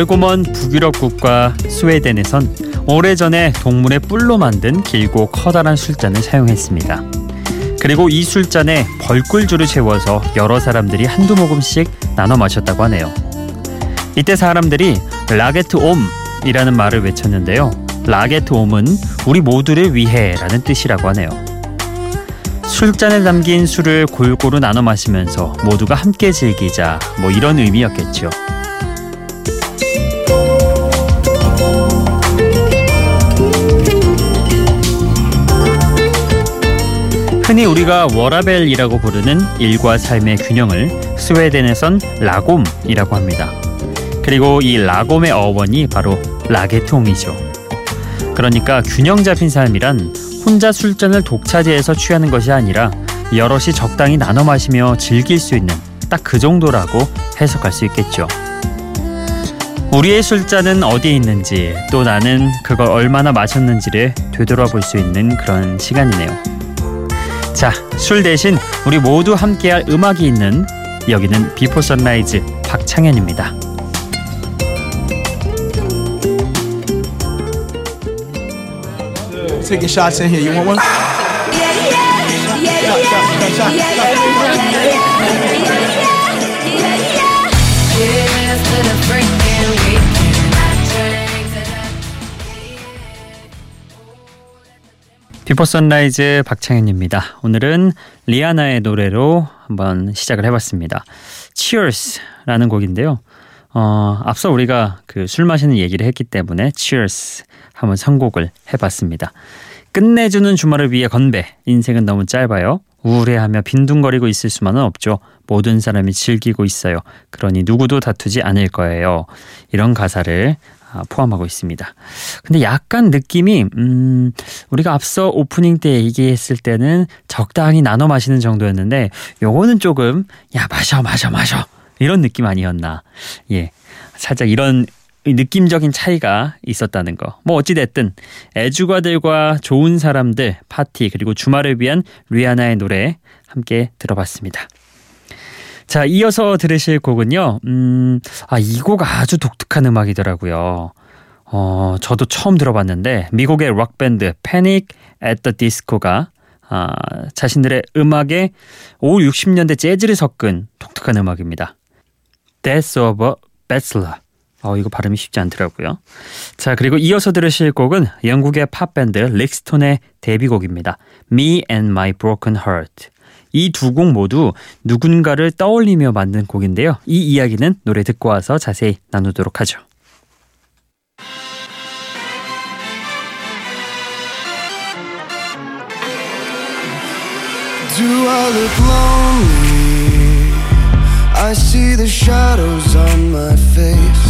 멀고 먼 북유럽 국가 스웨덴에선 오래전에 동물의 뿔로 만든 길고 커다란 술잔을 사용했습니다. 그리고 이 술잔에 벌꿀주를 채워서 여러 사람들이 한두 모금씩 나눠 마셨다고 하네요. 이때 사람들이 라게트 옴이라는 말을 외쳤는데요. 라게트 옴은 우리 모두를 위해라는 뜻이라고 하네요. 술잔에 담긴 술을 골고루 나눠 마시면서 모두가 함께 즐기자 뭐 이런 의미였겠죠. 흔히 우리가 워라벨이라고 부르는 일과 삶의 균형을 스웨덴에선 라곰이라고 합니다. 그리고 이 라곰의 어원이 바로 라게통이죠. 그러니까 균형 잡힌 삶이란 혼자 술잔을 독차지해서 취하는 것이 아니라 여럿이 적당히 나눠 마시며 즐길 수 있는 딱 그 정도라고 해석할 수 있겠죠. 우리의 술잔은 어디에 있는지 또 나는 그걸 얼마나 마셨는지를 되돌아볼 수 있는 그런 시간이네요. 자, 술 대신 우리 모두 함께할 음악이 있는 여기는 비포 선라이즈 박창현입니다. Taking shots in here. You want one? Cheers 비포 선라이즈 박창현입니다. 오늘은 리아나의 노래로 한번 시작을 해봤습니다. Cheers라는 곡인데요. 어, 앞서 우리가 그 술 마시는 얘기를 했기 때문에 Cheers 한번 선곡을 해봤습니다. 끝내주는 주말을 위해 건배. 인생은 너무 짧아요. 우울해하며 빈둥거리고 있을 수만은 없죠. 모든 사람이 즐기고 있어요. 그러니 누구도 다투지 않을 거예요. 이런 가사를 아, 포함하고 있습니다. 근데 약간 느낌이 음 우리가 앞서 오프닝 때 얘기했을 때는 적당히 나눠 마시는 정도였는데 요거는 조금 야 마셔 마셔 마셔 이런 느낌 아니었나. 예. 살짝 이런 느낌적인 차이가 있었다는 거. 뭐 어찌됐든 애주가들과 좋은 사람들 파티 그리고 주말을 위한 리아나의 노래 함께 들어봤습니다. 자, 이어서 들으실 곡은요. 음, 아, 이 곡 아주 독특한 음악이더라고요. 어, 저도 처음 들어봤는데 미국의 록 밴드 Panic at the Disco가 아, 자신들의 음악에 5, 60년대 재즈를 섞은 독특한 음악입니다. Death of a Bachelor. 어, 이거 발음이 쉽지 않더라고요. 자, 그리고 이어서 들으실 곡은 영국의 팝밴드 릭스톤의 데뷔곡입니다. Me and My Broken Heart. 이 두 곡 모두 누군가를 떠올리며 만든 곡인데요. 이 이야기는 노래 듣고 와서 자세히 나누도록 하죠. Do I look lonely? I see the shadows on my face.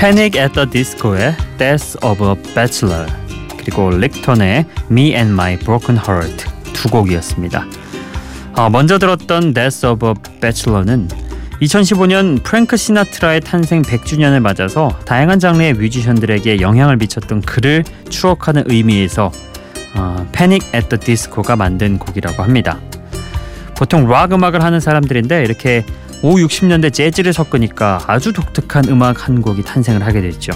Panic at the Disco의 Death of a Bachelor 그리고 릭턴의 Me and My Broken Heart 두 곡이었습니다. 어, 먼저 들었던 Death of a Bachelor는 2015년 프랭크 시나트라의 탄생 100주년을 맞아서 다양한 장르의 뮤지션들에게 영향을 미쳤던 그를 추억하는 의미에서 어, at the Disco가 만든 곡이라고 합니다. 보통 락 음악을 하는 사람들인데 이렇게 5, 60년대 재즈를 섞으니까 아주 독특한 음악 한 곡이 탄생을 하게 됐죠.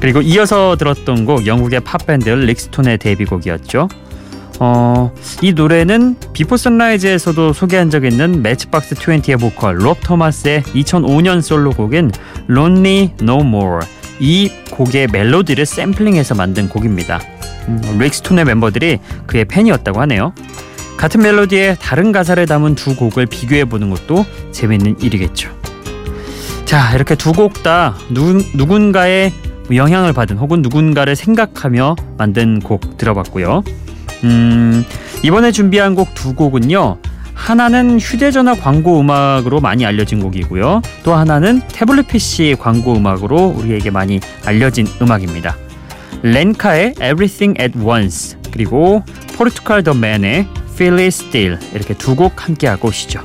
그리고 이어서 들었던 곡 영국의 팝밴드 릭스톤의 데뷔곡이었죠. 어, 이 노래는 비포 선라이즈에서도 소개한 적 있는 매치박스 20의 보컬 롭 토마스의 2005년 솔로곡인 Lonely No More 이 곡의 멜로디를 샘플링해서 만든 곡입니다. 음, 릭스톤의 멤버들이 그의 팬이었다고 하네요. 같은 멜로디에 다른 가사를 담은 두 곡을 비교해 보는 것도 재밌는 일이겠죠. 자, 이렇게 두 곡 다 누군가의 영향을 받은 혹은 누군가를 생각하며 만든 곡 들어봤고요. 음, 이번에 준비한 곡 두 곡은요. 하나는 휴대전화 광고 음악으로 많이 알려진 곡이고요. 또 하나는 태블릿 PC 광고 음악으로 우리에게 많이 알려진 음악입니다. 렌카의 Everything at Once 그리고 포르투갈 더 맨의 Feel It Still 이렇게 두 곡 함께 하고 오시죠.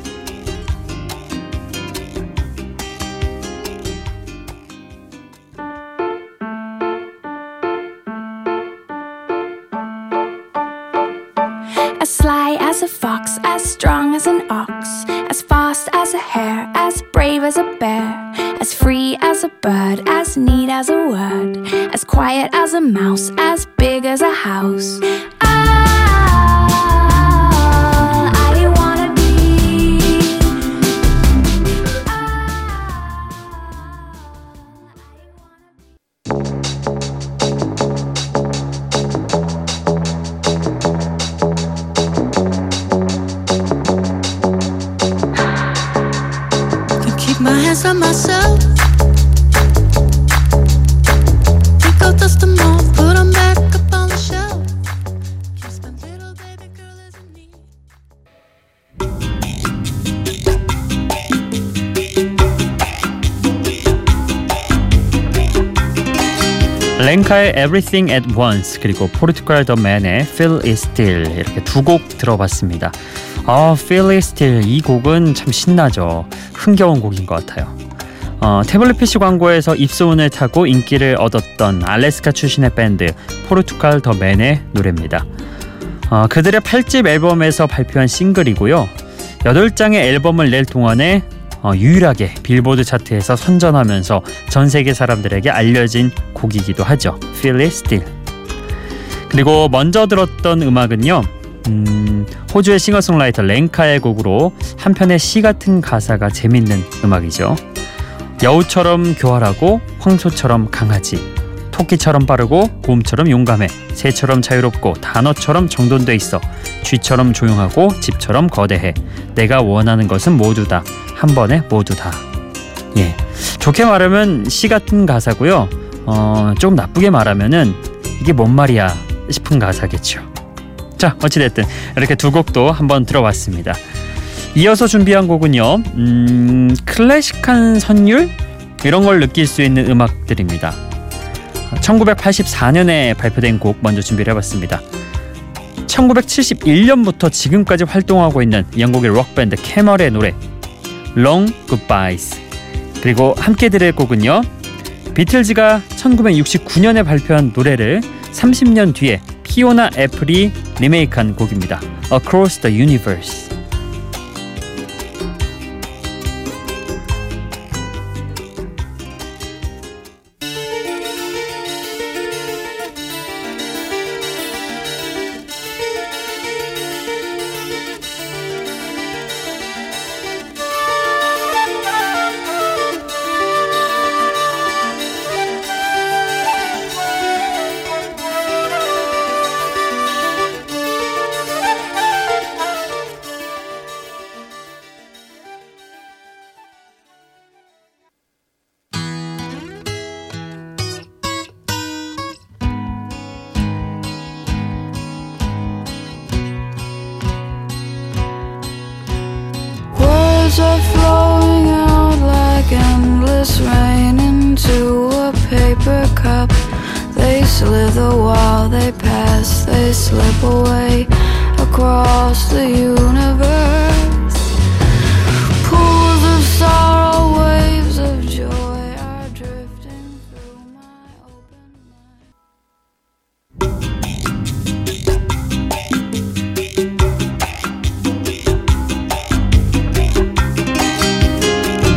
As sly as a fox, as strong as an ox, as fast as a hare, as brave as a bear, as free as a bird, as neat as a word, as quiet as a mouse, as big as a house. My hands on myself. Pick out dust them off, 렌카의 Everything at Once 그리고 포르투갈 더 맨의 Feel It Still 이렇게 두 곡 들어봤습니다. 아, Feel It Still 이 곡은 참 신나죠. 흥겨운 곡인 것 같아요. 어, 태블릿 PC 광고에서 입소문을 타고 인기를 얻었던 알래스카 출신의 밴드 포르투갈 더 맨의 노래입니다. 어, 그들의 8집 앨범에서 발표한 싱글이고요. 8장의 앨범을 낼 동안에 어, 유일하게 빌보드 차트에서 선전하면서 전 세계 사람들에게 알려진 곡이기도 하죠. Feel It Still. 그리고 먼저 들었던 음악은요. 음, 호주의 싱어송라이터 랭카의 곡으로 한편의 시 같은 가사가 재밌는 음악이죠. 여우처럼 교활하고 황소처럼 강하지 토끼처럼 빠르고 곰처럼 용감해 새처럼 자유롭고 단어처럼 정돈돼 있어 쥐처럼 조용하고 집처럼 거대해 내가 원하는 것은 모두 다 한 번에 모두 다 예. 좋게 말하면 시 같은 가사고요. 어, 좀 나쁘게 말하면은 이게 뭔 말이야 싶은 가사겠죠. 자, 어찌됐든 이렇게 두 곡도 한번 들어봤습니다. 이어서 준비한 곡은요. 음, 클래식한 선율 이런 걸 느낄 수 있는 음악들입니다. 1984년에 발표된 곡 먼저 준비를 해봤습니다. 1971년부터 지금까지 활동하고 있는 영국의 록밴드 캐멀의 노래 Long Goodbyes. 그리고 함께 들을 곡은요 비틀즈가 1969년에 발표한 노래를 30년 뒤에 피오나 애플이 리메이크한 곡입니다. Across the Universe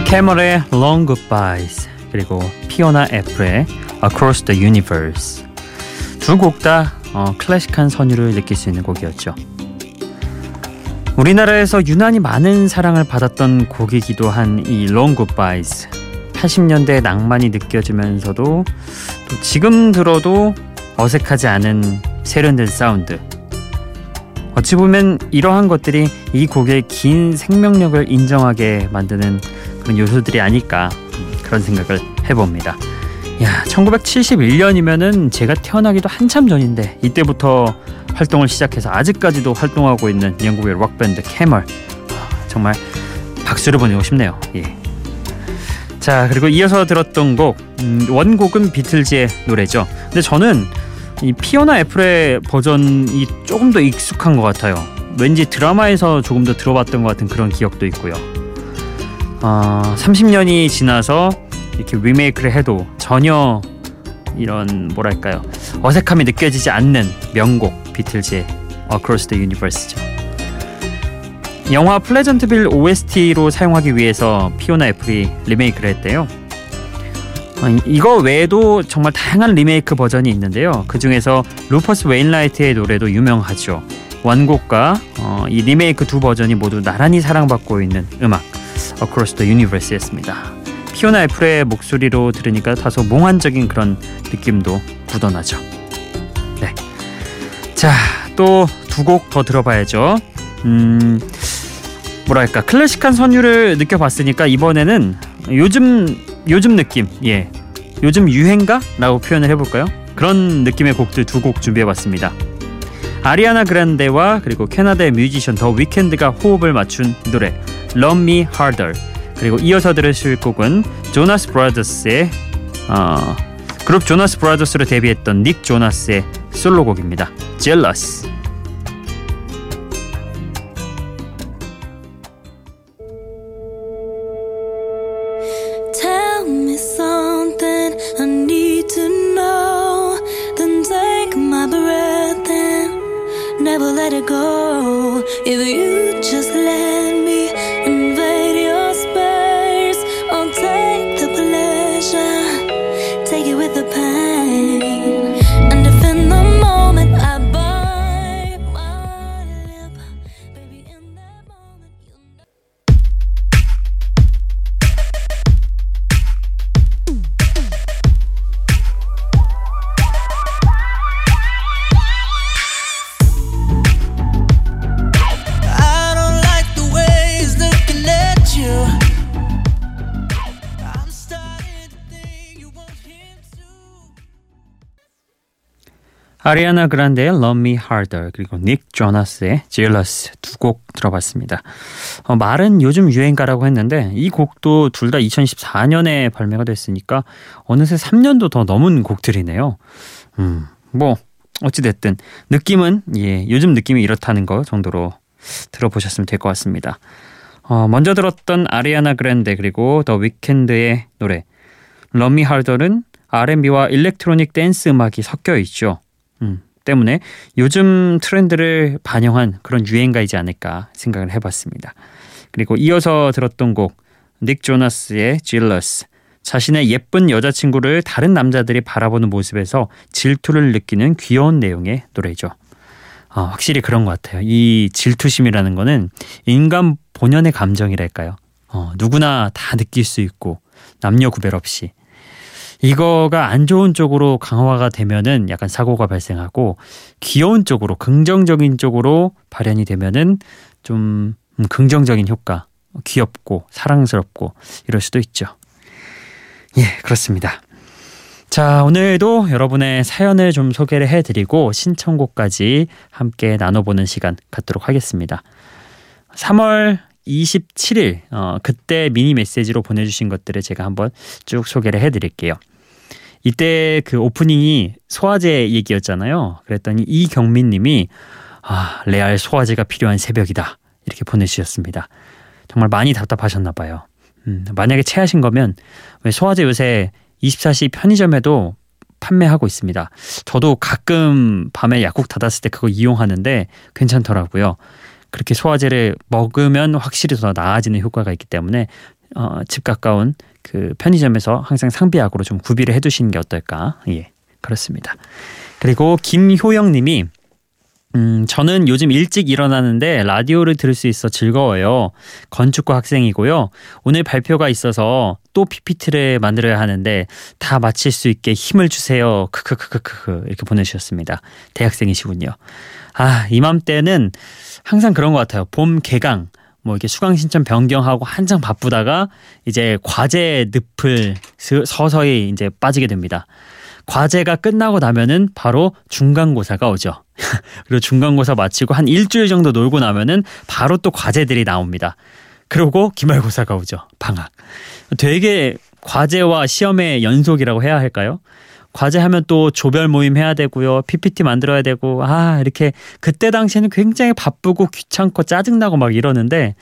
캐멀의 Long Goodbyes 그리고 피오나 애플의 Across the Universe. 두 곡 다 어, 클래식한 선율을 느낄 수 있는 곡이었죠. 우리나라에서 유난히 많은 사랑을 받았던 곡이기도 한 이 Long Goodbyes. 80년대 낭만이 느껴지면서도 또 지금 들어도 어색하지 않은 세련된 사운드. 어찌 보면 이러한 것들이 이 곡의 긴 생명력을 인정하게 만드는 그런 요소들이 아닐까 음, 그런 생각을 해봅니다. 야, 1971년이면은 제가 태어나기도 한참 전인데 이때부터 활동을 시작해서 아직까지도 활동하고 있는 영국의 록 밴드 캐멀 아, 정말 박수를 보내고 싶네요. 예. 자 그리고 이어서 들었던 곡 음, 원곡은 비틀즈의 노래죠. 근데 저는 이 피오나 애플의 버전이 조금 더 익숙한 것 같아요. 왠지 드라마에서 조금 더 들어봤던 것 같은 그런 기억도 있고요. 어, 30년이 지나서 이렇게 리메이크를 해도 전혀 이런 뭐랄까요 어색함이 느껴지지 않는 명곡 비틀즈의 Across the Universe죠. 영화 플레전트빌 OST로 사용하기 위해서 피오나 애플이 리메이크를 했대요. 어, 이- 이거 외에도 정말 다양한 리메이크 버전이 있는데요. 그 중에서 루퍼스 웨인라이트의 노래도 유명하죠. 원곡과 어, 이 리메이크 두 버전이 모두 나란히 사랑받고 있는 음악 Across the Universe였습니다. 피오나 애플의 목소리로 들으니까 다소 몽환적인 그런 느낌도 묻어나죠. 네. 자, 또 두 곡 더 들어봐야죠. 음, 뭐랄까 클래식한 선율을 느껴봤으니까 이번에는 요즘 요즘 느낌, 예, 요즘 유행가라고 표현을 해볼까요? 그런 느낌의 곡들 두 곡 준비해봤습니다. 아리아나 그란데와 그리고 캐나다의 뮤지션 더 위켄드가 호흡을 맞춘 노래 Love Me Harder 그리고 이어서 들으실 곡은 조나스 브라더스의 어, 그룹 조나스 브라더스로 데뷔했던 닉 조나스의 솔로곡입니다. Jealous. Never let it go. If you 아리아나 그란데의 Love Me Harder 그리고 닉 조나스의 Jealous 두 곡 들어봤습니다. 어, 말은 요즘 유행가라고 했는데 이 곡도 둘 다 2014년에 발매가 됐으니까 어느새 3년도 더 넘은 곡들이네요. 음, 뭐 어찌 됐든 느낌은 예, 요즘 느낌이 이렇다는 거 정도로 들어보셨으면 될 것 같습니다. 어, 먼저 들었던 아리아나 그란데 그리고 더 위켄드의 노래 Love Me Harder는 R&B와 일렉트로닉 댄스 음악이 섞여 있죠. 음, 때문에 요즘 트렌드를 반영한 그런 유행가이지 않을까 생각을 해봤습니다. 그리고 이어서 들었던 곡 닉 조나스의 Jealous 자신의 예쁜 여자친구를 다른 남자들이 바라보는 모습에서 질투를 느끼는 귀여운 내용의 노래죠. 아, 확실히 그런 것 같아요. 이 질투심이라는 거는 인간 본연의 감정이랄까요. 어, 누구나 다 느낄 수 있고 남녀 구별 없이 이거가 안 좋은 쪽으로 강화가 되면은 약간 사고가 발생하고 귀여운 쪽으로 긍정적인 쪽으로 발현이 되면은 좀 음, 긍정적인 효과 귀엽고 사랑스럽고 이럴 수도 있죠. 예, 그렇습니다. 자, 오늘도 여러분의 사연을 좀 소개를 해드리고 신청곡까지 함께 나눠보는 시간 갖도록 하겠습니다. 3월 27일 어, 그때 미니 메시지로 보내주신 것들을 제가 한번 쭉 소개를 해드릴게요. 이때 그 오프닝이 소화제 얘기였잖아요. 그랬더니 이경민 님이 아 레알 소화제가 필요한 새벽이다 이렇게 보내주셨습니다. 정말 많이 답답하셨나 봐요. 음, 만약에 체하신 거면 왜 소화제 요새 24시 편의점에도 판매하고 있습니다. 저도 가끔 밤에 약국 닫았을 때 그거 이용하는데 괜찮더라고요. 그렇게 소화제를 먹으면 확실히 더 나아지는 효과가 있기 때문에 어, 집 가까운 그 편의점에서 항상 상비약으로 좀 구비를 해두시는 게 어떨까? 예, 그렇습니다. 그리고 김효영님이 음, 저는 요즘 일찍 일어나는데 라디오를 들을 수 있어 즐거워요. 건축과 학생이고요. 오늘 발표가 있어서 또 PPT를 만들어야 하는데 다 마칠 수 있게 힘을 주세요. 크크크크크 이렇게 보내주셨습니다. 대학생이시군요. 아, 이맘때는 항상 그런 것 같아요. 봄 개강. 뭐 이렇게 수강 신청 변경하고 한창 바쁘다가 이제 과제 늪을 스- 서서히 이제 빠지게 됩니다. 과제가 끝나고 나면은 바로 중간고사가 오죠. 그리고 중간고사 마치고 한 일주일 정도 놀고 나면은 바로 또 과제들이 나옵니다. 그리고 기말고사가 오죠. 방학. 되게 과제와 시험의 연속이라고 해야 할까요? 과제하면 또 조별 모임 해야 되고요. PPT 만들어야 되고 아 이렇게 그때 당시에는 굉장히 바쁘고 귀찮고 짜증나고 막 이러는데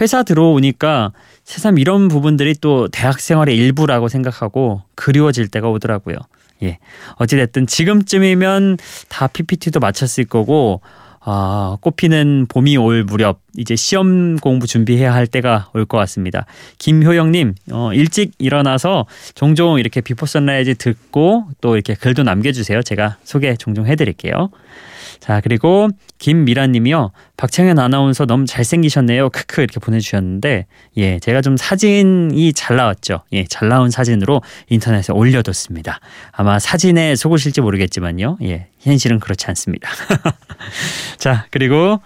회사 들어오니까 새삼 이런 부분들이 또 대학 생활의 일부라고 생각하고 그리워질 때가 오더라고요. 예. 어찌됐든 지금쯤이면 다 PPT도 마쳤을 거고 아, 꽃피는 봄이 올 무렵 이제 시험 공부 준비해야 할 때가 올 것 같습니다. 김효영님 어, 일찍 일어나서 종종 이렇게 비포 선라이즈 듣고 또 이렇게 글도 남겨주세요. 제가 소개 종종 해드릴게요. 자 그리고 김미라님이요. 박창현 아나운서 너무 잘생기셨네요. 크크 이렇게 보내주셨는데 예 제가 좀 사진이 잘 나왔죠. 예 잘 나온 사진으로 인터넷에 올려뒀습니다. 아마 사진에 속으실지 모르겠지만요. 예 현실은 그렇지 않습니다. 자 그리고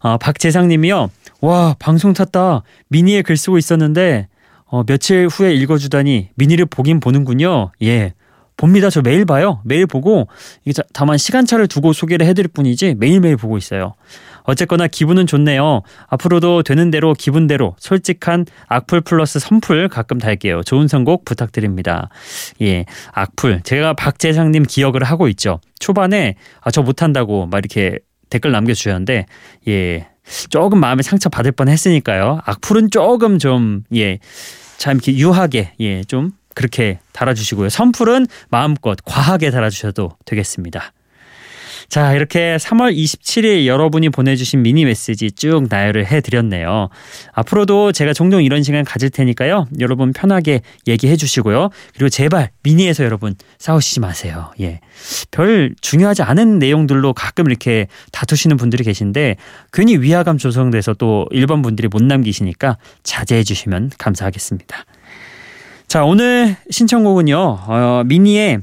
어, 박재상님이요. 와 방송 탔다. 미니에 글 쓰고 있었는데 어, 며칠 후에 읽어주다니 미니를 보긴 보는군요. 예 봅니다. 저 매일 봐요. 매일 보고 이게 자- 다만 시간차를 두고 소개를 해드릴 뿐이지 매일매일 보고 있어요. 어쨌거나 기분은 좋네요. 앞으로도 되는 대로 기분대로 솔직한 악플 플러스 선풀 가끔 달게요. 좋은 선곡 부탁드립니다. 예, 악플. 제가 박재상님 기억을 하고 있죠. 초반에 아 저 못한다고 막 이렇게 댓글 남겨주셨는데 예. 조금 마음에 상처 받을 뻔했으니까요. 악플은 조금 좀 예, 참 이렇게 유하게 예, 좀 그렇게 달아주시고요. 선풀은 마음껏 과하게 달아주셔도 되겠습니다. 자, 이렇게 3월 27일 여러분이 보내주신 미니 메시지 쭉 나열을 해드렸네요. 앞으로도 제가 종종 이런 시간 가질 테니까요. 여러분 편하게 얘기해 주시고요. 그리고 제발 미니에서 여러분 싸우시지 마세요. 예. 별 중요하지 않은 내용들로 가끔 이렇게 다투시는 분들이 계신데 괜히 위화감 조성돼서 또 일반 분들이 못 남기시니까 자제해 주시면 감사하겠습니다. 자, 오늘 신청곡은요, 어, 미니의,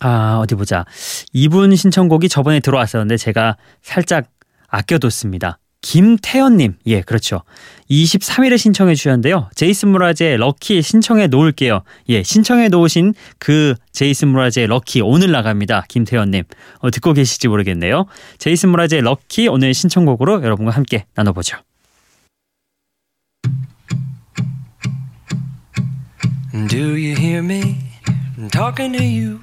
아, 어디 보자. 이분 신청곡이 저번에 들어왔었는데 제가 살짝 아껴뒀습니다. 김태연님, 예, 그렇죠. 23일에 신청해 주셨는데요. 제이슨 무라즈의 럭키 신청해 놓을게요. 예, 신청해 놓으신 그 제이슨 무라즈의 럭키 오늘 나갑니다. 김태연님. 어, 듣고 계실지 모르겠네요. 제이슨 무라즈의 럭키 오늘 신청곡으로 여러분과 함께 나눠보죠. Do you hear me I'm talking to you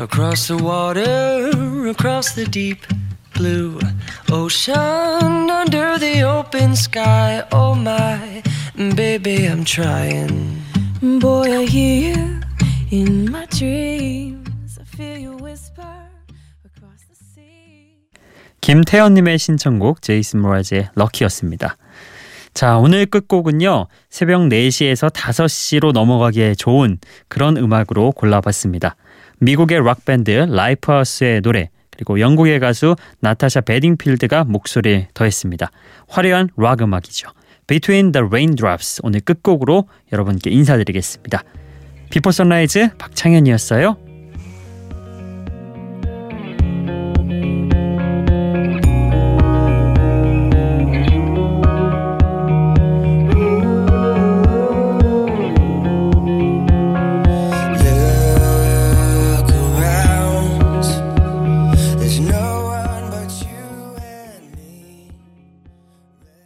across the water, across the deep blue ocean, under the open sky? Oh my, baby, I'm trying. Boy, I hear you in my dreams. I feel your whisper across the sea. 김태연님의 신청곡 제이슨 므라즈의 Lucky였습니다. 자, 오늘 끝곡은요. 새벽 4시에서 5시로 넘어가기에 좋은 그런 음악으로 골라봤습니다. 미국의 락밴드 라이프하우스의 노래 그리고 영국의 가수 나타샤 베딩필드가 목소리를 더했습니다. 화려한 락 음악이죠. Between the Raindrops 오늘 끝곡으로 여러분께 인사드리겠습니다. 비포 선라이즈 박창현이었어요.